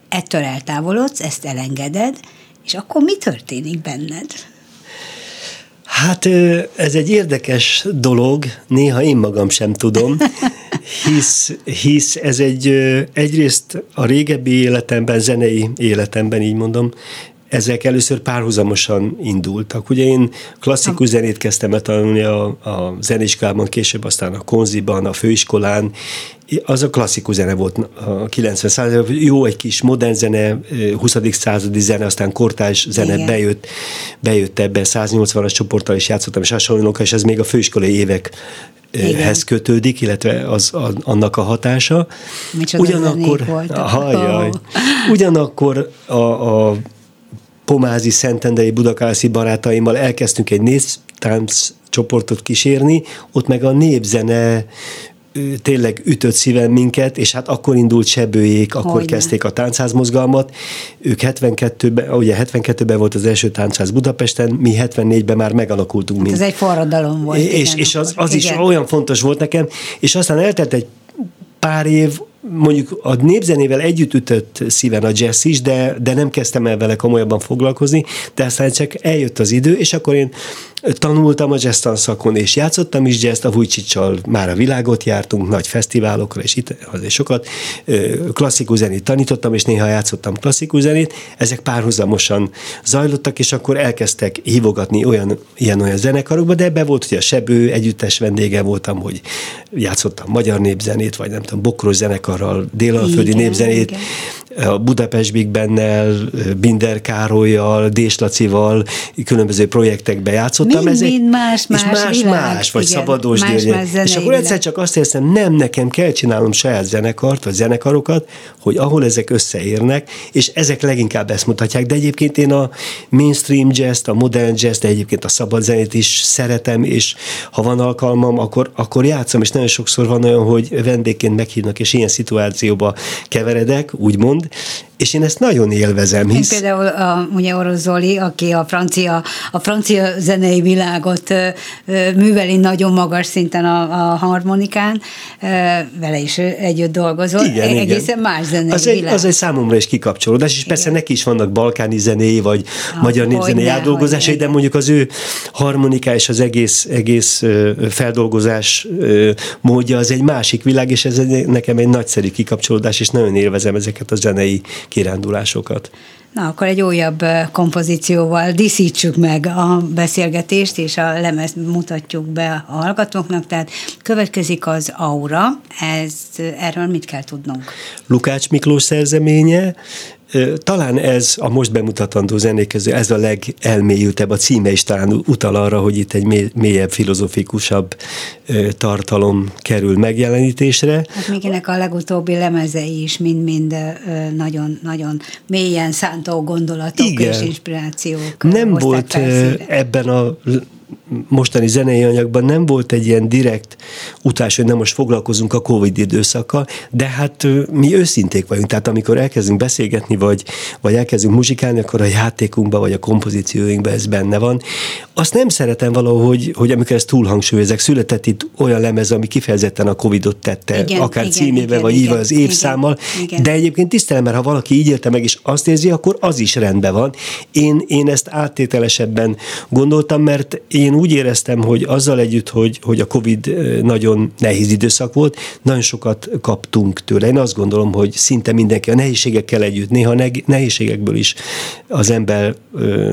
S1: ettől eltávolodsz, ezt elengeded, és akkor mi történik benned?
S2: Hát ez egy érdekes dolog, néha én magam sem tudom, hisz, hisz ez egy egyrészt a régebbi életemben, zenei életemben így mondom, ezek először párhuzamosan indultak. Ugye én klasszikus zenét kezdtem el tanulni a, a zeniskolában, később aztán a konziban, a főiskolán, az a klasszikus zene volt a 90 században, jó egy kis modern zene, 20. századi zene, aztán kortárs zene Igen. bejött, bejött ebbe, 180-as csoporttal is játszottam, és hasonlók, és ez még a főiskolai évek igen. kötődik, illetve az, az, annak a hatása.
S1: Micsoda ugyanakkor, hajjaj, oh.
S2: ugyanakkor a, a pomázi, szentendei, budakászi barátaimmal elkezdtünk egy néztánc csoportot kísérni, ott meg a népzene tényleg ütött szíven minket, és hát akkor indult Sebőjék, akkor Hogyne. kezdték a táncházmozgalmat. Ők 72-ben, ugye 72-ben volt az első táncház Budapesten, mi 74-ben már megalakultunk.
S1: Hát ez egy forradalom volt.
S2: És, igen, és az, az is olyan fontos volt nekem, és aztán eltelt egy pár év, mondjuk a népzenével együtt ütött szíven a jazz is, de, de nem kezdtem el vele komolyabban foglalkozni, de aztán csak eljött az idő, és akkor én tanultam a jazz tanszakon, és játszottam is jazz a Vujcsicsal, már a világot jártunk, nagy fesztiválokra, és itt azért sokat. Klasszikus zenét tanítottam, és néha játszottam klasszikus zenét, ezek párhuzamosan zajlottak, és akkor elkezdtek hívogatni olyan, ilyen-olyan zenekarokba, de ebbe volt, hogy a Sebő együttes vendége voltam, hogy játszottam magyar népzenét, vagy nem tudom, bokros zenekarral, délalföldi népzenét, igen a Budapest Big Bennel, Binder Károlyjal, Dés Lacival különböző projektekbe játszottam.
S1: Mind, Ezek, mind más, más,
S2: és más, világ, más, vagy igen, Szabados más, más És akkor egyszer csak azt érzem, nem, nekem kell csinálnom saját zenekart, vagy zenekarokat, hogy ahol ezek összeérnek, és ezek leginkább ezt mutatják, de egyébként én a mainstream jazz a modern jazz de egyébként a szabad zenét is szeretem, és ha van alkalmam, akkor, akkor játszom, és nagyon sokszor van olyan, hogy vendégként meghívnak, és ilyen szituációba keveredek, úgymond, monde és én ezt nagyon élvezem.
S1: Hisz... Én például a, ugye Orosz Zoli, aki a francia, a francia zenei világot ö, ö, műveli nagyon magas szinten a, a harmonikán, ö, vele is együtt dolgozott, igen, egészen igen. más zenei
S2: az világ. Egy, az egy számomra is kikapcsolódás, és igen. persze neki is vannak balkáni zenéi, vagy ah, magyar népzenei átdolgozásai, de mondjuk az ő harmoniká és az egész, egész feldolgozás módja az egy másik világ, és ez nekem egy nagyszerű kikapcsolódás, és nagyon élvezem ezeket a zenei kirándulásokat.
S1: Na, akkor egy újabb kompozícióval díszítsük meg a beszélgetést, és a lemez mutatjuk be a hallgatóknak, tehát következik az Aura, ez, erről mit kell tudnunk?
S2: Lukács Miklós szerzeménye, talán ez a most bemutatandó zenék közül, ez a legelmélyültebb, a címe is talán utal arra, hogy itt egy mélyebb, filozofikusabb tartalom kerül megjelenítésre.
S1: Hát még ennek a legutóbbi lemezei is mind-mind nagyon, nagyon mélyen szántó gondolatok Igen. és inspirációk.
S2: Nem volt felszíre. ebben a mostani zenei anyagban nem volt egy ilyen direkt utás, hogy nem most foglalkozunk a Covid időszakkal, de hát mi őszinték vagyunk, tehát amikor elkezdünk beszélgetni, vagy, vagy elkezdünk muzsikálni, akkor a játékunkban, vagy a kompozícióinkban ez benne van. Azt nem szeretem valahogy, hogy amikor ezt túlhangsúlyozek, született itt olyan lemez, ami kifejezetten a Covid-ot tette, igen, akár igen, címével, igen, vagy így az évszámmal, igen, igen. de egyébként tisztelem, mert ha valaki így érte meg, és azt érzi, akkor az is rendben van. Én, én ezt áttételesebben gondoltam, mert én úgy éreztem, hogy azzal együtt, hogy, hogy a Covid nagyon nehéz időszak volt, nagyon sokat kaptunk tőle. Én azt gondolom, hogy szinte mindenki a nehézségekkel együtt, néha nehézségekből is az ember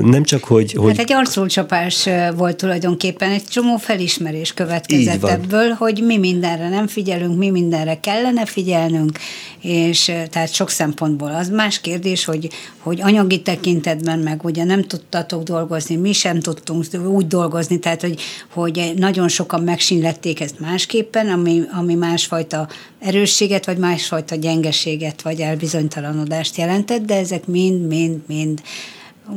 S2: nem csak, hogy... hogy...
S1: Hát egy arculcsapás volt tulajdonképpen, egy csomó felismerés következett ebből, hogy mi mindenre nem figyelünk, mi mindenre kellene figyelnünk, és tehát sok szempontból az más kérdés, hogy, hogy anyagi tekintetben meg ugye nem tudtatok dolgozni, mi sem tudtunk úgy dolgozni, tehát hogy, hogy nagyon sokan megsínlették ezt másképpen, ami, ami másfajta erősséget, vagy másfajta gyengeséget, vagy elbizonytalanodást jelentett, de ezek mind, mind, mind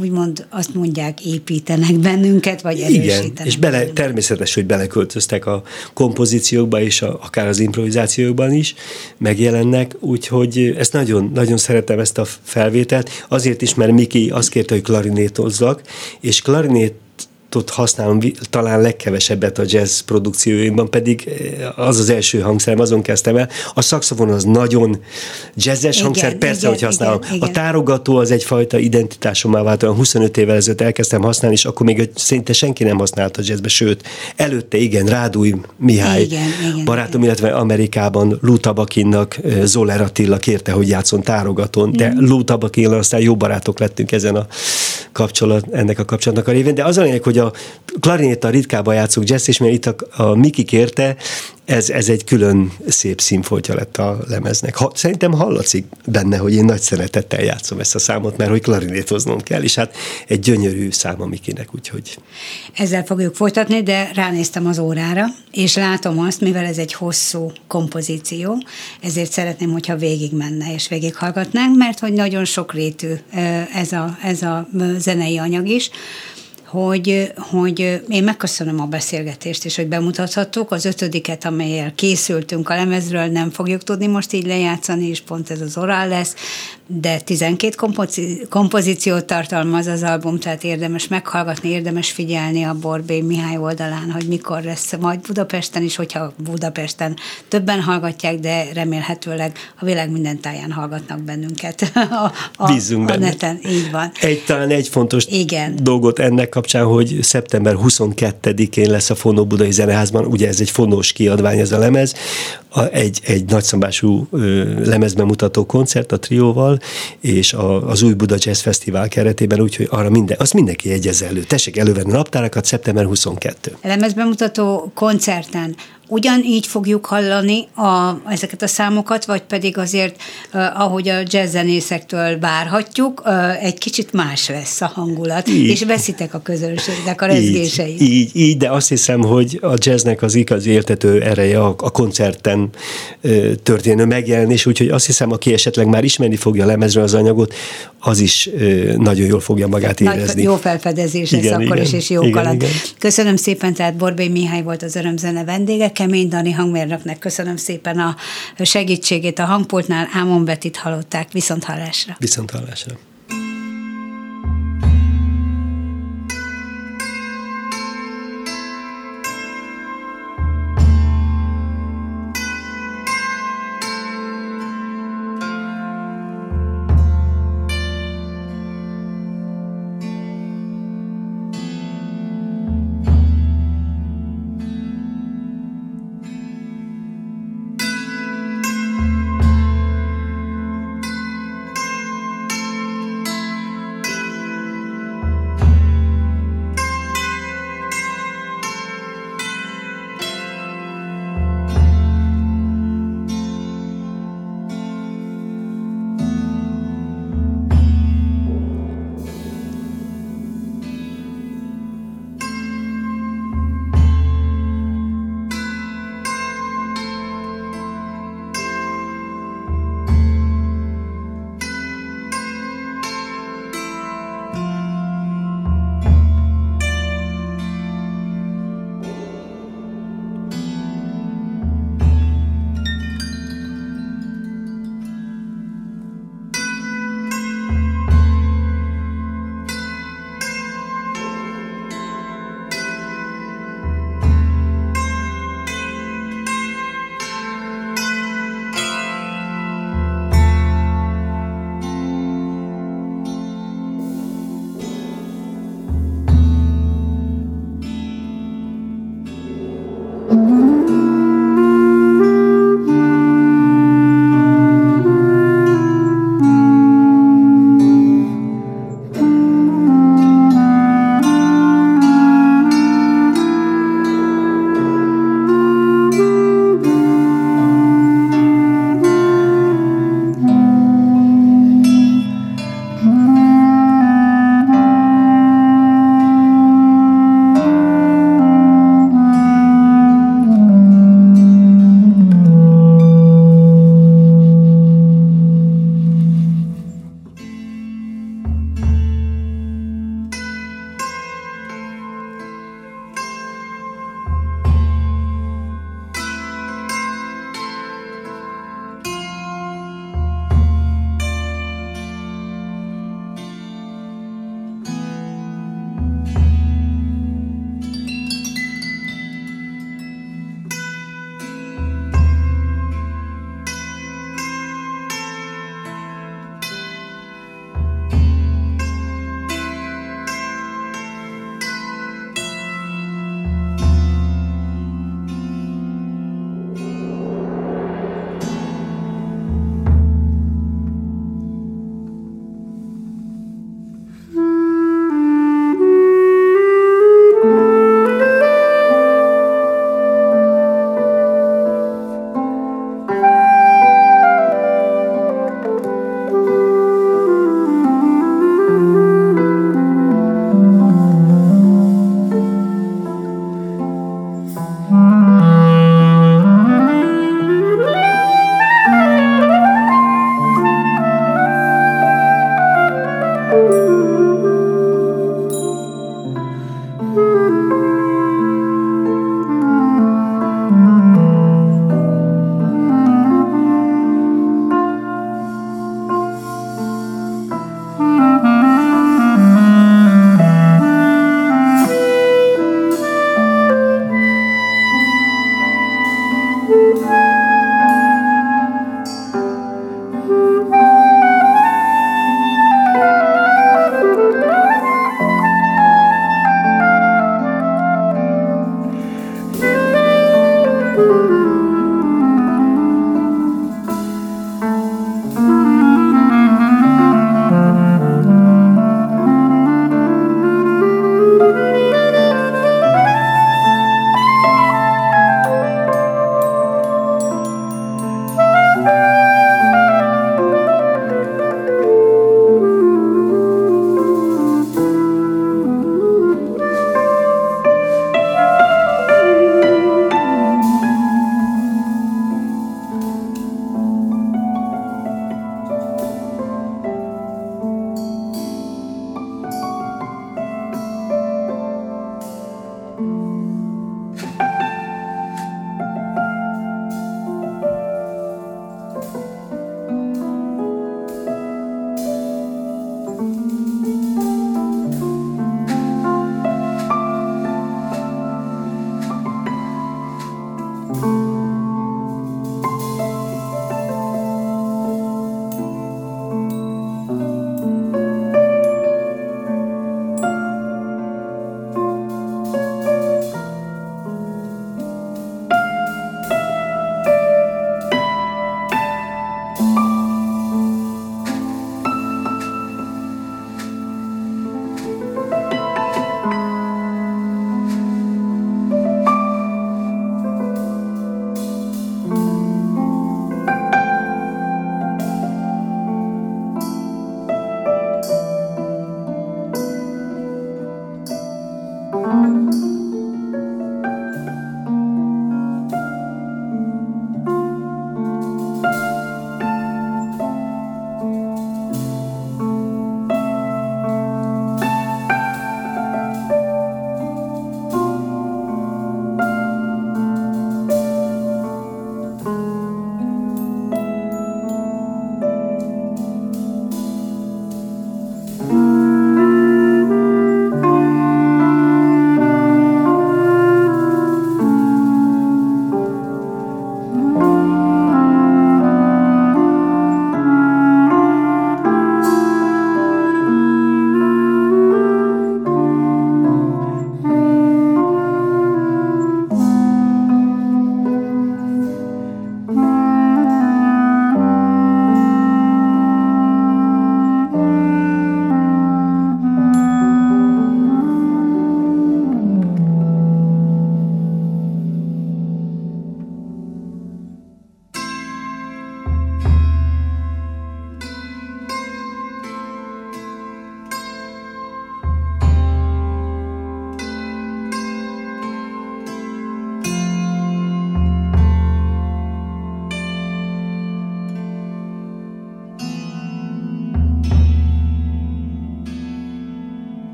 S1: úgymond azt mondják, építenek bennünket, vagy erősítenek. Igen,
S2: és bele, természetes, hogy beleköltöztek a kompozíciókba, és a, akár az improvizációkban is megjelennek, úgyhogy ezt nagyon, nagyon szeretem ezt a felvételt, azért is, mert Miki azt kérte, hogy klarinétozzak, és klarinét vibratot használom talán legkevesebbet a jazz produkcióimban, pedig az az első hangszerem, azon kezdtem el. A szakszofon az nagyon jazzes igen, hangszer, persze, igen, hogy használom. Igen, igen. A tárogató az egyfajta identitásommá vált, olyan 25 évvel ezelőtt elkezdtem használni, és akkor még szinte senki nem használta jazzbe, sőt, előtte igen, Rádúj Mihály igen, igen, barátom, igen. illetve Amerikában Lou Tabakinnak Zoller Attila kérte, hogy játszon tárogatón, de mm. Lou Tabakinnal aztán jó barátok lettünk ezen a kapcsolat, ennek a kapcsolatnak a révén, de az a lényeg, hogy a klarinéta ritkába játszok jazz, és mert itt a, a Miki kérte, ez, ez egy külön szép színfoltja lett a lemeznek. Ha, szerintem hallatszik benne, hogy én nagy szeretettel játszom ezt a számot, mert hogy klarinétoznom kell, és hát egy gyönyörű szám a Mikinek, úgyhogy.
S1: Ezzel fogjuk folytatni, de ránéztem az órára, és látom azt, mivel ez egy hosszú kompozíció, ezért szeretném, hogyha végig menne és végighallgatnánk, mert hogy nagyon sokrétű ez a, ez a zenei anyag is, hogy, hogy én megköszönöm a beszélgetést, és hogy bemutathattuk. Az ötödiket, amelyel készültünk a lemezről, nem fogjuk tudni most így lejátszani, és pont ez az orál lesz, de 12 kompozi- kompozíciót tartalmaz az album, tehát érdemes meghallgatni, érdemes figyelni a Borbé Mihály oldalán, hogy mikor lesz majd Budapesten is, hogyha Budapesten többen hallgatják, de remélhetőleg a világ minden táján hallgatnak bennünket a,
S2: a, Bízunk
S1: a neten. Így van.
S2: Egy, talán egy fontos Igen. dolgot ennek kapcsán, hogy szeptember 22-én lesz a Fonó Budai Zeneházban, ugye ez egy fonós kiadvány ez a lemez, a, egy, egy nagyszabású lemezbemutató koncert a trióval, és a, az új Buda Jazz Fesztivál keretében, úgyhogy arra minden, azt mindenki jegyezze elő. Tessék elővenni naptárakat, szeptember 22.
S1: Lemezbemutató koncerten ugyanígy fogjuk hallani a, ezeket a számokat, vagy pedig azért, ahogy a jazzzenészektől várhatjuk, egy kicsit más lesz a hangulat, így. és veszitek a közönségnek a rezgéseit.
S2: Így, így, így, de azt hiszem, hogy a jazznek az igazi éltető ereje a, a koncerten történő megjelenés, úgyhogy azt hiszem, aki esetleg már ismerni fogja a lemezről az anyagot, az is nagyon jól fogja magát érezni. Nagy,
S1: jó felfedezés lesz igen, akkor igen, is, és jó igen, Igen. Köszönöm szépen, tehát Borbély Mihály volt az Örömzene vendége, Kemény Dani hangmérnöknek köszönöm szépen a segítségét a hangpultnál. Ámon Betit hallották. Viszont hallásra.
S2: Viszont hallásra.